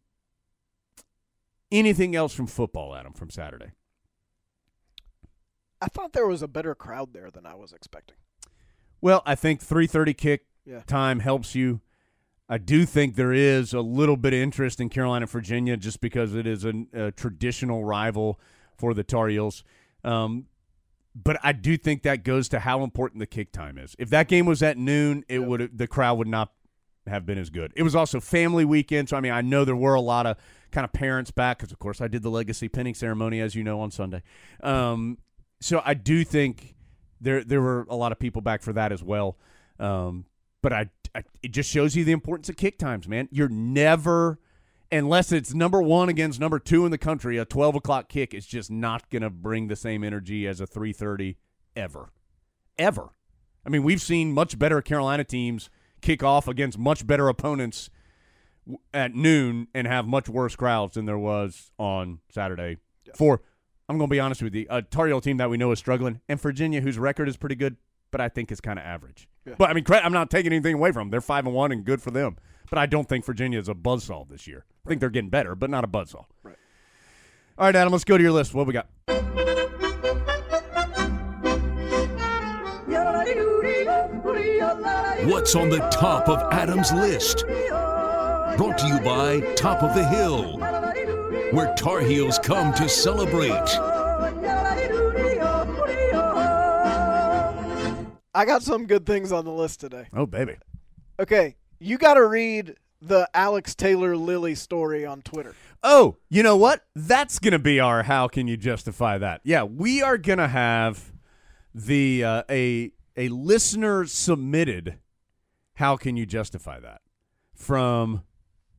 anything else from football, Adam, from Saturday? I thought there was a better crowd there than I was expecting. Well, I think three thirty kick Yeah. time helps you. I do think there is a little bit of interest in Carolina, Virginia, just because it is a, a traditional rival for the Tar Heels. Um, but I do think that goes to how important the kick time is. If that game was at noon, it would the crowd would not have been as good. It was also family weekend, so I mean, I know there were a lot of kind of parents back because, of course, I did the legacy pinning ceremony, as you know, on Sunday. Um, so I do think there there were a lot of people back for that as well. Um, but I, I it just shows you the importance of kick times, man. You're never unless it's number one against number two in the country, a twelve o'clock kick is just not gonna bring the same energy as a three thirty ever. Ever. I mean, we've seen much better Carolina teams kick off against much better opponents at noon and have much worse crowds than there was on Saturday. For I'm going to be honest with you, a Tar Heel team that we know is struggling, and Virginia, whose record is pretty good, but I think is kind of average. But I mean, I'm not taking anything away from them. They're five and one and good for them. But I don't think Virginia is a buzzsaw this year. I think they're getting better, but not a buzzsaw. Right. All right, Adam, let's go to your list. What we got? What's on the top of Adam's list? Brought to you by Top of the Hill, where Tar Heels come to celebrate. I got some good things on the list today. Oh, baby. Okay, you got to read the Alex Taylor Lilly story on Twitter. Oh, you know what? That's going to be our how can you justify that? Yeah, we are going to have the uh, a a listener submitted how can you justify that from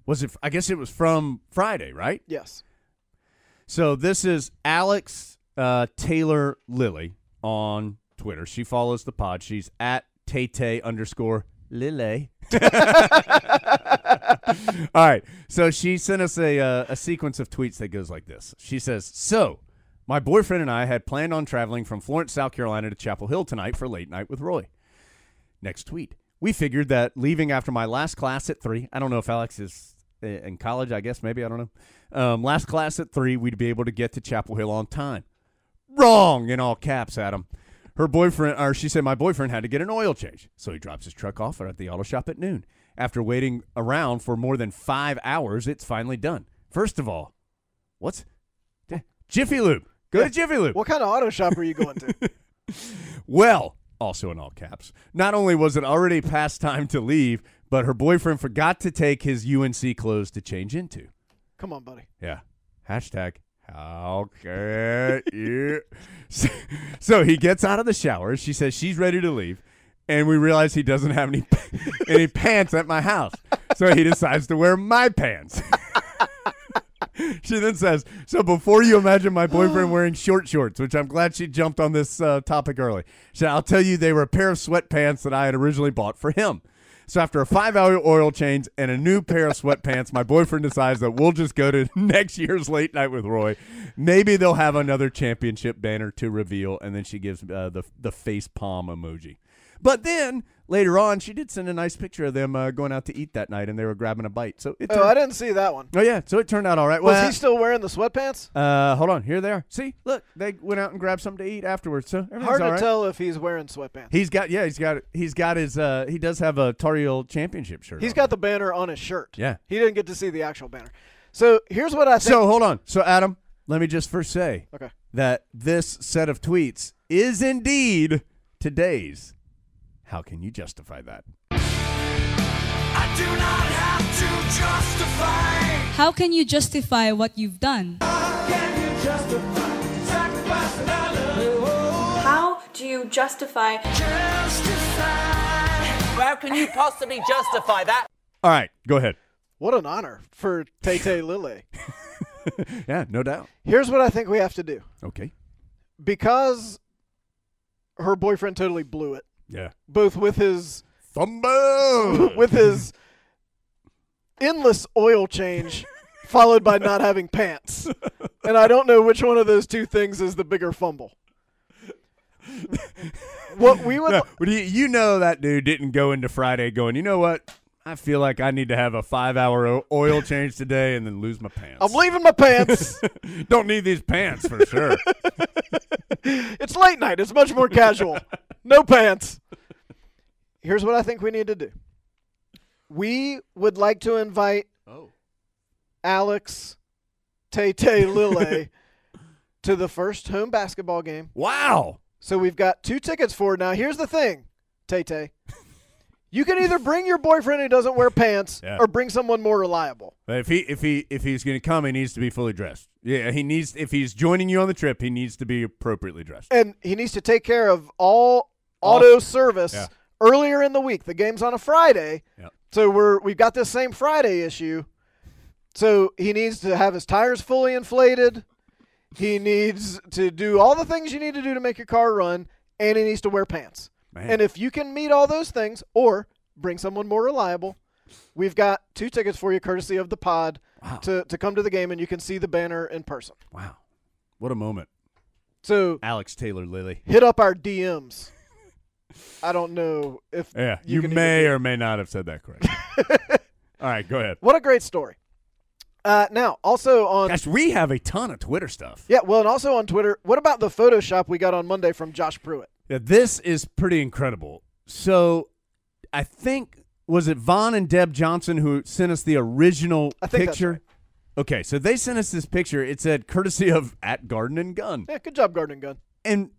was it I guess it was from Friday, right? Yes. So this is Alex uh, Taylor Lilly on Twitter. She follows the pod. She's at Tay underscore Lily. All right. So she sent us a uh, a sequence of tweets that goes like this. She says, "So, my boyfriend and I had planned on traveling from Florence, South Carolina to Chapel Hill tonight for late night with Roy." Next tweet. We figured that leaving after my last class at 3, I don't know if Alex is uh, in college, I guess maybe, I don't know. Um, last class at 3, we'd be able to get to Chapel Hill on time. Wrong in all caps, Adam. Her boyfriend, or she said, my boyfriend had to get an oil change. So he drops his truck off at the auto shop at noon. After waiting around for more than five hours, it's finally done. First of all, what's Jiffy Lube? Go Yeah. to Jiffy Lube. What kind of auto shop are you going to? Well, also in all caps. Not only was it already past time to leave, but her boyfriend forgot to take his UNC clothes to change into. Come on, buddy. Yeah. Hashtag how can you? So, so he gets out of the shower. She says she's ready to leave, and we realize he doesn't have any any pants at my house. So he decides to wear my pants. she then says, "So before you imagine my boyfriend wearing short shorts, which I'm glad she jumped on this uh, topic early. Said, I'll tell you, they were a pair of sweatpants that I had originally bought for him." So after a five-hour oil change and a new pair of sweatpants, my boyfriend decides that we'll just go to next year's late night with Roy. Maybe they'll have another championship banner to reveal, and then she gives uh, the the face palm emoji. But then later on, she did send a nice picture of them uh, going out to eat that night, and they were grabbing a bite. So it Oh, I didn't see that one. oh yeah, so it turned out all right. Was Well, he still wearing the sweatpants? uh, hold on, here they are. See, look, they went out and grabbed something to eat afterwards. So everything's Hard to right. tell if he's wearing sweatpants. He's got yeah, he's got he's got his uh he does have a Tar Heel championship shirt. He's on. got the banner on his shirt. Yeah. He didn't get to see the actual banner. So here's what I think. So hold on. So Adam, let me just first say okay. that this set of tweets is indeed today's. How can you justify that? How can you justify what you've done? How do you justify How can you possibly justify that? All right, go ahead. What an honor for Tay Tay Lily. Yeah, no doubt. Here's what I think we have to do. Okay. Because her boyfriend totally blew it, Yeah. both with his Fumble. with his endless oil change followed by not having pants. And I don't know which one of those two things is the bigger fumble. What we would No, you know that dude didn't go into Friday going, you know what? I feel like I need to have a five hour oil change today and then lose my pants. I'm leaving my pants. Don't need these pants for sure. it's late night. It's much more casual. No pants. Here's what I think we need to do. We would like to invite oh. Alex, Tay Tay Lille to the first home basketball game. Wow. So we've got two tickets for it. Now, here's the thing, Tay Tay. You can either bring your boyfriend who doesn't wear pants Yeah. or bring someone more reliable. But if he if he if he's going to come, he needs to be fully dressed. Yeah, he needs if he's joining you on the trip, he needs to be appropriately dressed. And he needs to take care of all auto service Yeah. earlier in the week. The game's on a Friday. Yeah. So we're we've got this same Friday issue. So he needs to have his tires fully inflated. He needs to do all the things you need to do to make your car run, and he needs to wear pants. Man. And if you can meet all those things, or bring someone more reliable, we've got two tickets for you, courtesy of the pod, Wow. to, to come to the game, and you can see the banner in person. wow, what a moment, So Alex Taylor Lily. hit up our DMs. I don't know if Yeah, you you, may or may not have said that correctly. All right, go ahead. What a great story. Uh, now, also on Gosh, we have a ton of Twitter stuff. yeah, well, and also on Twitter. What about the Photoshop we got on Monday from Josh Pruitt? Yeah, this is pretty incredible. So, I think was it Vaughn and Deb Johnson who sent us the original I think that's picture. right. Okay, so they sent us this picture. It said courtesy of at Garden and Gun, Yeah, good job, Garden and Gun. and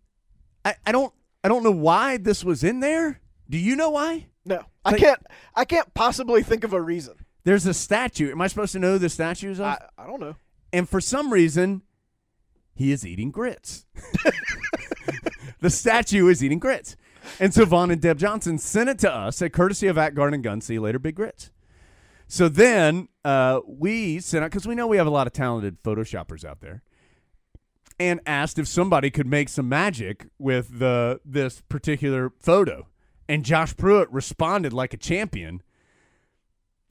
I, I don't I don't know why this was in there. Do you know why? No, I can't. I can't possibly think of a reason. There's a statue. Am I supposed to know who the statue is of? I, I don't know. and for some reason, he is eating grits. the statue is eating grits. And so Vaughn and Deb Johnson sent it to us at courtesy of at Garden Gun. See you later, Big Grits. So then uh, we sent out, because we know we have a lot of talented Photoshoppers out there, and asked if somebody could make some magic with the this particular photo. And Josh Pruitt responded like a champion.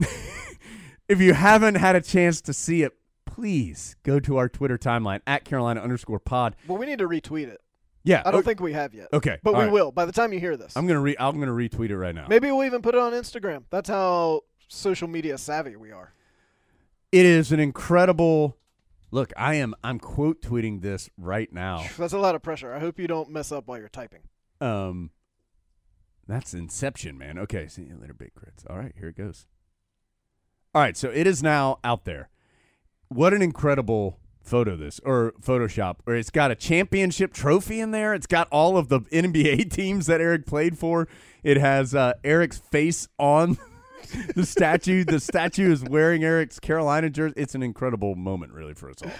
if you haven't had a chance to see it, please go to our Twitter timeline at Carolina underscore pod. Well, we need to retweet it. Yeah, I don't o- think we have yet. Okay, but all we right. will by the time you hear this. I'm gonna re- I'm gonna retweet it right now. Maybe we'll even put it on Instagram. That's how social media savvy we are. It is an incredible. Look, I am I'm quote tweeting this right now. That's a lot of pressure. I hope you don't mess up while you're typing. Um, that's Inception, man. Okay, see you later, big grits. All right, here it goes. All right, so it is now out there. What an incredible photo this or Photoshop where it's got a championship trophy in there. It's got all of the NBA teams that Eric played for. It has uh, Eric's face on the statue. the statue is wearing Eric's Carolina jersey. It's an incredible moment, really, for us all.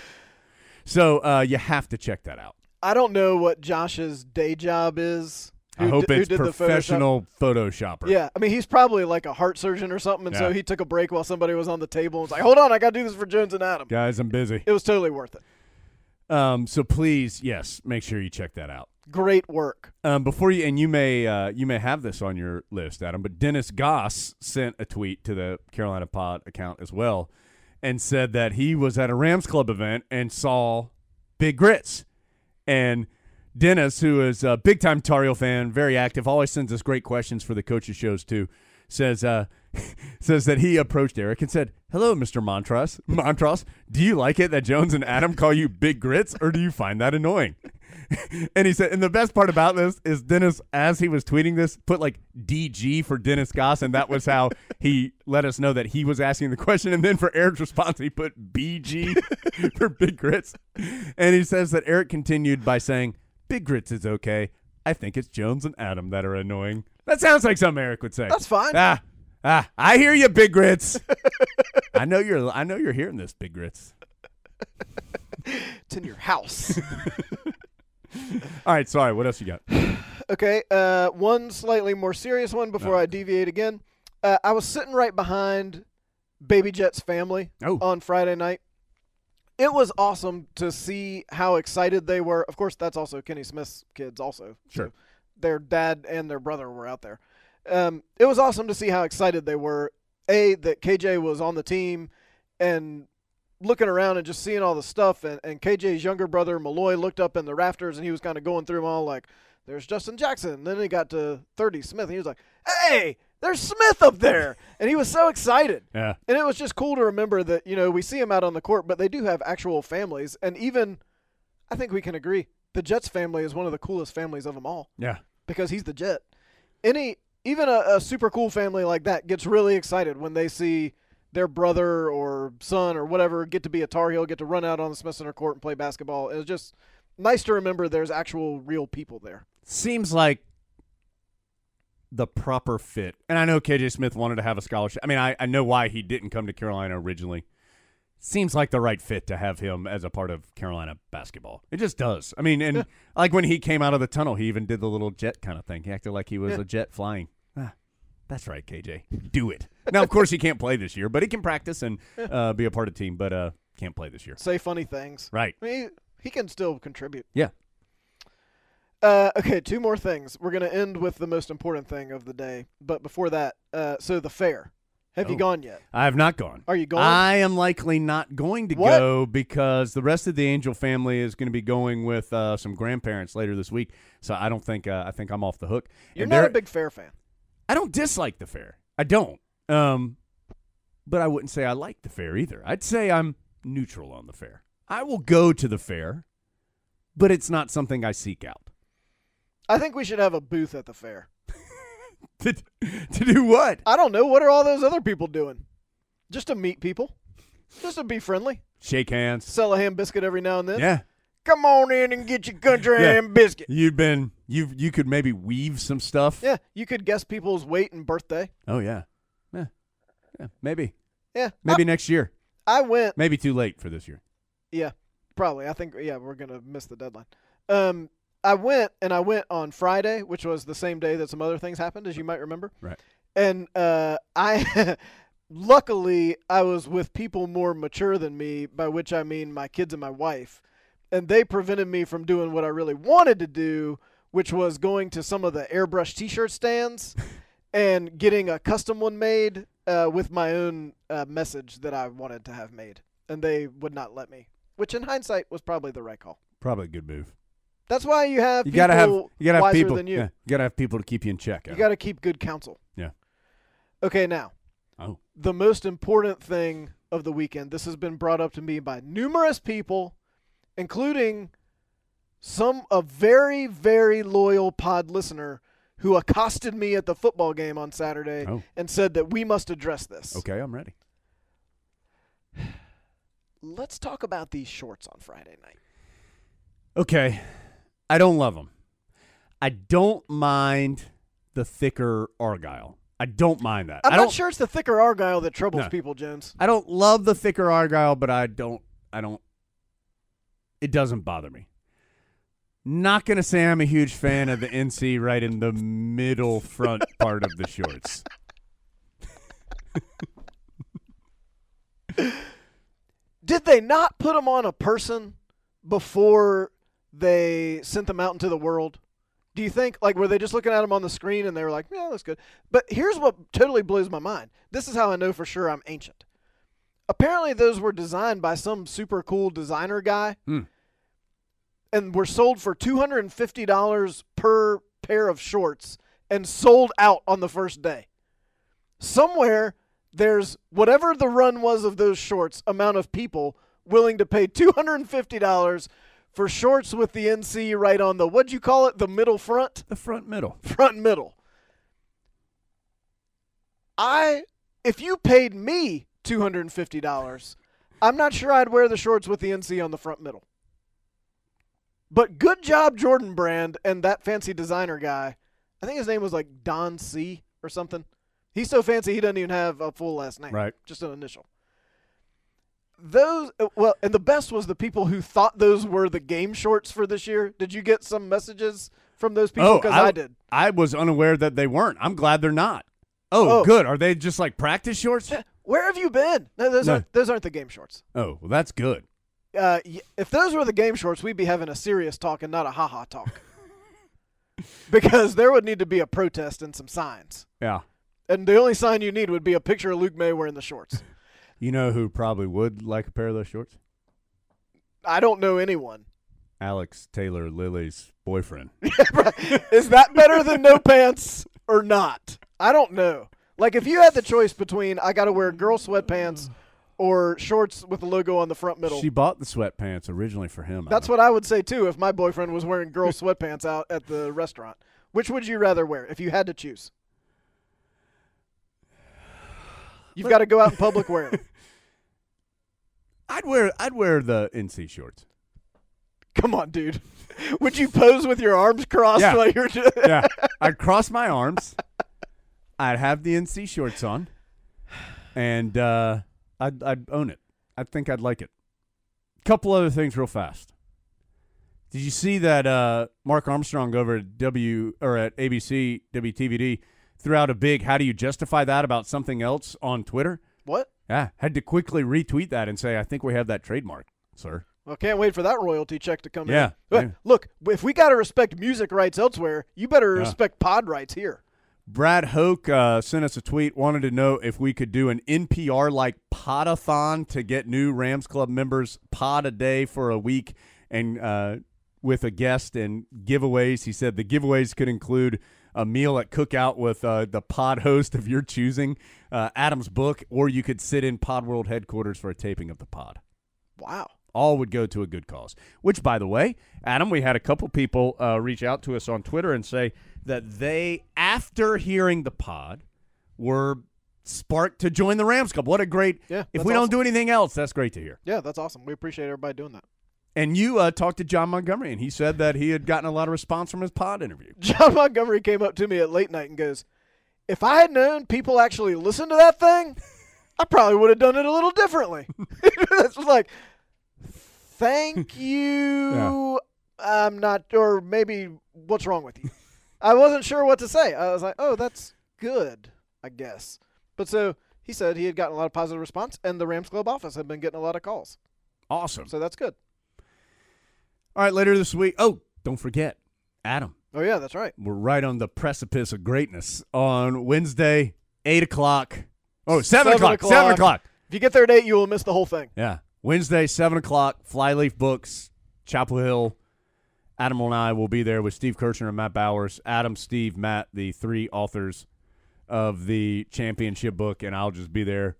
So uh, you have to check that out. I don't know what Josh's day job is. I hope d- it's did the Photoshop. professional Photoshopper. Yeah, I mean he's probably like a heart surgeon or something, and so he took a break while somebody was on the table and was like, "Hold on, I got to do this for Jones and Adam." Guys, I'm busy. It was totally worth it. Um, so please, yes, make sure you check that out. Great work. Um, before you and you may uh, you may have this on your list, Adam, but Dennis Goss sent a tweet to the Carolina Pod account as well, and said that he was at a Rams Club event and saw Big Grits, and Dennis, who is a big time Tar Heel fan, very active, always sends us great questions for the coaches shows too. Says uh, says that he approached Eric and said, "Hello, Mister Montross. Montross, do you like it that Jones and Adam call you Big Grits, or do you find that annoying?" and he said, and the best part about this is Dennis, as he was tweeting this, put like DG for Dennis Goss, and that was how he let us know that he was asking the question. And then for Eric's response, he put BG for Big Grits. And he says that Eric continued by saying, Big Grits is okay. I think it's Jones and Adam that are annoying. That sounds like something Eric would say. That's fine. Ah, ah, I hear you, Big Grits. I know you're. I know you're hearing this, Big Grits. It's in your house. All right, sorry. What else you got? Okay, uh, one slightly more serious one before I deviate again. Uh, I was sitting right behind Baby Jet's family Oh. on Friday night. It was awesome to see how excited they were. Of course, that's also Kenny Smith's kids, also. Sure. So their dad and their brother were out there. Um, it was awesome to see how excited they were. A, that KJ was on the team and looking around and just seeing all the stuff. And, and KJ's younger brother, Malloy, looked up in the rafters and he was kind of going through them all like, there's Justin Jackson. And then he got to 30 Smith and he was like, hey, there's Smith up there. And he was so excited. Yeah. And it was just cool to remember that, you know, we see him out on the court, but they do have actual families. And even, I think we can agree, the Jets family is one of the coolest families of them all Yeah. because he's the Jet. Any, even a, a super cool family like that gets really excited when they see their brother or son or whatever get to be a Tar Heel, get to run out on the Smith Center court and play basketball. It's just nice to remember there's actual real people there. seems like the proper fit. And I know KJ Smith wanted to have a scholarship. I mean, I, I know why he didn't come to Carolina originally. Seems like the right fit to have him as a part of Carolina basketball. It just does. I mean, and like when he came out of the tunnel, he even did the little jet kind of thing. He acted like he was Yeah. a jet flying. Ah, that's right, KJ. Do it. Now, of course, he can't play this year, but he can practice and uh, be a part of the team, but uh, can't play this year. Say funny things. Right. I mean, he can still contribute. Yeah. Uh, okay, two more things. We're going to end with the most important thing of the day. But before that, uh, so the fair. Have you Oh. gone yet? I have not gone. Are you going? I am likely not going to What? go because the rest of the Angel family is going to be going with uh, some grandparents later this week. So I don't think uh, I think I'm off the hook. You're And not a big fair fan. I don't dislike the fair. I don't. Um, but I wouldn't say I like the fair either. I'd say I'm neutral on the fair. I will go to the fair, but it's not something I seek out. I think we should have a booth at the fair. to, to do what? I don't know. What are all those other people doing? Just to meet people. Just to be friendly. Shake hands. Sell a ham biscuit every now and then. Yeah. Come on in and get your country Yeah. ham biscuit. You've been you you could maybe weave some stuff. Yeah, you could guess people's weight and birthday. Oh yeah. Yeah. Yeah. Maybe. Yeah. Maybe next year. I went. Maybe too late for this year. Yeah, probably. I think yeah, we're gonna miss the deadline. Um, I went and I went on Friday, which was the same day that some other things happened, as you might remember. Right. And uh, I, luckily, I was with people more mature than me, by which I mean my kids and my wife, and they prevented me from doing what I really wanted to do, which was going to some of the airbrush T-shirt stands and getting a custom one made uh, with my own uh, message that I wanted to have made, and they would not let me. Which, in hindsight, was probably the right call. Probably a good move. That's why you have You people gotta have you gotta have people. than you. Yeah, you gotta have people to keep you in check. You Adam. got to keep good counsel. Yeah. Okay, now Oh. the most important thing of the weekend. This has been brought up to me by numerous people, including some a very very loyal pod listener who accosted me at the football game on Saturday Oh. and said that we must address this. Okay, I'm ready. let's talk about these shorts on Friday night. Okay. I don't love them. I don't mind the thicker Argyle. I don't mind that. I'm I not sure it's the thicker Argyle that troubles No. people, Jones. I don't love the thicker Argyle, but I don't. I don't. It doesn't bother me. Not gonna say I'm a huge fan of the NC right in the middle front part of the shorts. Did they not put them on a person before they sent them out into the world? Do you think like were they just looking at them on the screen and they were like, "Yeah, that's good." But here's what totally blows my mind. This is how I know for sure I'm ancient. Apparently, those were designed by some super cool designer guy, Hmm. and were sold for two hundred and fifty dollars per pair of shorts, and sold out on the first day. Somewhere there's whatever the run was of those shorts, amount of people willing to pay two hundred and fifty dollars for shorts with the NC right on the what'd you call it? The middle front? The front middle. Front middle. I if you paid me two hundred and fifty dollars, I'm not sure I'd wear the shorts with the NC on the front middle. But good job, Jordan Brand and that fancy designer guy. I think his name was like Don C or something. He's so fancy he doesn't even have a full last name. Right. Just an initial. Those uh, well, and the best was the people who thought those were the game shorts for this year. Did you get some messages from those people? Because I, did. I was unaware that they weren't. I'm glad they're not. Oh, Oh. good. Are they just like practice shorts? Where have you been? No, those No. aren't those aren't the game shorts. Oh, well, that's good. Uh, if those were the game shorts, we'd be having a serious talk and not a ha ha talk. because there would need to be a protest and some signs. Yeah. And the only sign you need would be a picture of Luke Maye wearing the shorts. You know who probably would like a pair of those shorts? I don't know anyone. Alex Taylor Lily's boyfriend. Is that better than no pants or not? I don't know. Like if you had the choice between I got to wear girl sweatpants or shorts with the logo on the front middle. She bought the sweatpants originally for him. That's what I would say too if my boyfriend was wearing girl sweatpants out at the restaurant. Which would you rather wear if you had to choose? You've got to go out in public wearing. I'd wear I'd wear the NC shorts. Come on, dude. Would you pose with your arms crossed Yeah. while you're doing yeah, I'd cross my arms. I'd have the NC shorts on, and uh, I'd I'd own it. I think I'd like it. Couple other things, real fast. Did you see that uh, Mark Armstrong over at W or at ABC WTVD threw out a big "How do you justify that?" about something else on Twitter? What? Yeah, had to quickly retweet that and say, "I think we have that trademark, sir." Well, can't wait for that royalty check to come Yeah, in. But yeah. Look, if we got to respect music rights elsewhere, you better Yeah. respect pod rights here. Brad Hoke uh, sent us a tweet, wanted to know if we could do an NPR like podathon to get new Rams Club members pod a day for a week and uh, with a guest and giveaways. He said the giveaways could include a meal at Cookout with uh, the pod host of your choosing, uh, Adam's book, or you could sit in Pod World headquarters for a taping of the pod. Wow. All would go to a good cause. Which, by the way, Adam, we had a couple people uh, reach out to us on Twitter and say that they, after hearing the pod, were sparked to join the Rams Club. What a great! Yeah, if we don't do anything else, that's great to hear. Yeah, that's awesome. We appreciate everybody doing that. And you uh, talked to John Montgomery, and he said that he had gotten a lot of response from his pod interview. John Montgomery came up to me at late night and goes, "If I had known people actually listened to that thing, I probably would have done it a little differently." Was like, "Thank you." I'm not, or maybe what's wrong with you? I wasn't sure what to say. I was like, "Oh, that's good, I guess." But so he said he had gotten a lot of positive response, and the Rams Club office had been getting a lot of calls. Awesome. So that's good. All right, later this week. Oh, don't forget, Adam. Oh yeah, that's right. We're right on the precipice of greatness on Wednesday, eight o'clock. oh, Oh, seven o'clock. Seven o'clock. If you get there at eight, you will miss the whole thing. Yeah. Wednesday, 7 o'clock, Flyleaf Books, Chapel Hill. Adam and I will be there with Steve Kirschner and Matt Bowers. Adam, Steve, Matt, the three authors of the championship book, and I'll just be there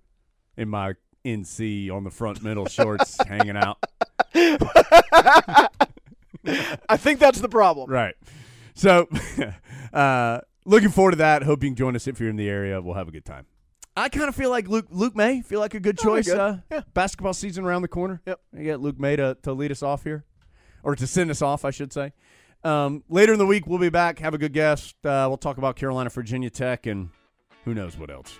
in my NC on the front middle shorts hanging out. I think that's the problem. Right. So, uh, looking forward to that. Hope you can join us if you're in the area. We'll have a good time. I kind of feel like Luke Luke Maye feel like a good Oh, choice. good. Uh, Yeah. Basketball season around the corner. Yep. You get Luke Maye to, to lead us off here, or to send us off, I should say. Um, later in the week, we'll be back. Have a good guest. Uh, we'll talk about Carolina, Virginia Tech, and who knows what else.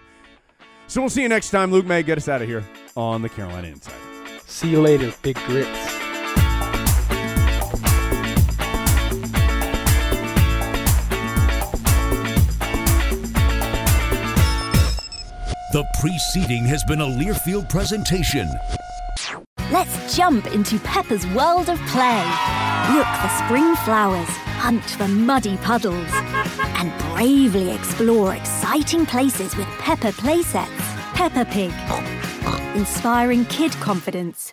So we'll see you next time. Luke Maye, get us out of here on the Carolina Insider. See you later, big grits. The preceding has been a Learfield presentation. Let's jump into Peppa's world of play. Look for spring flowers, hunt for muddy puddles, and bravely explore exciting places with Peppa playsets. Peppa Pig, inspiring kid confidence.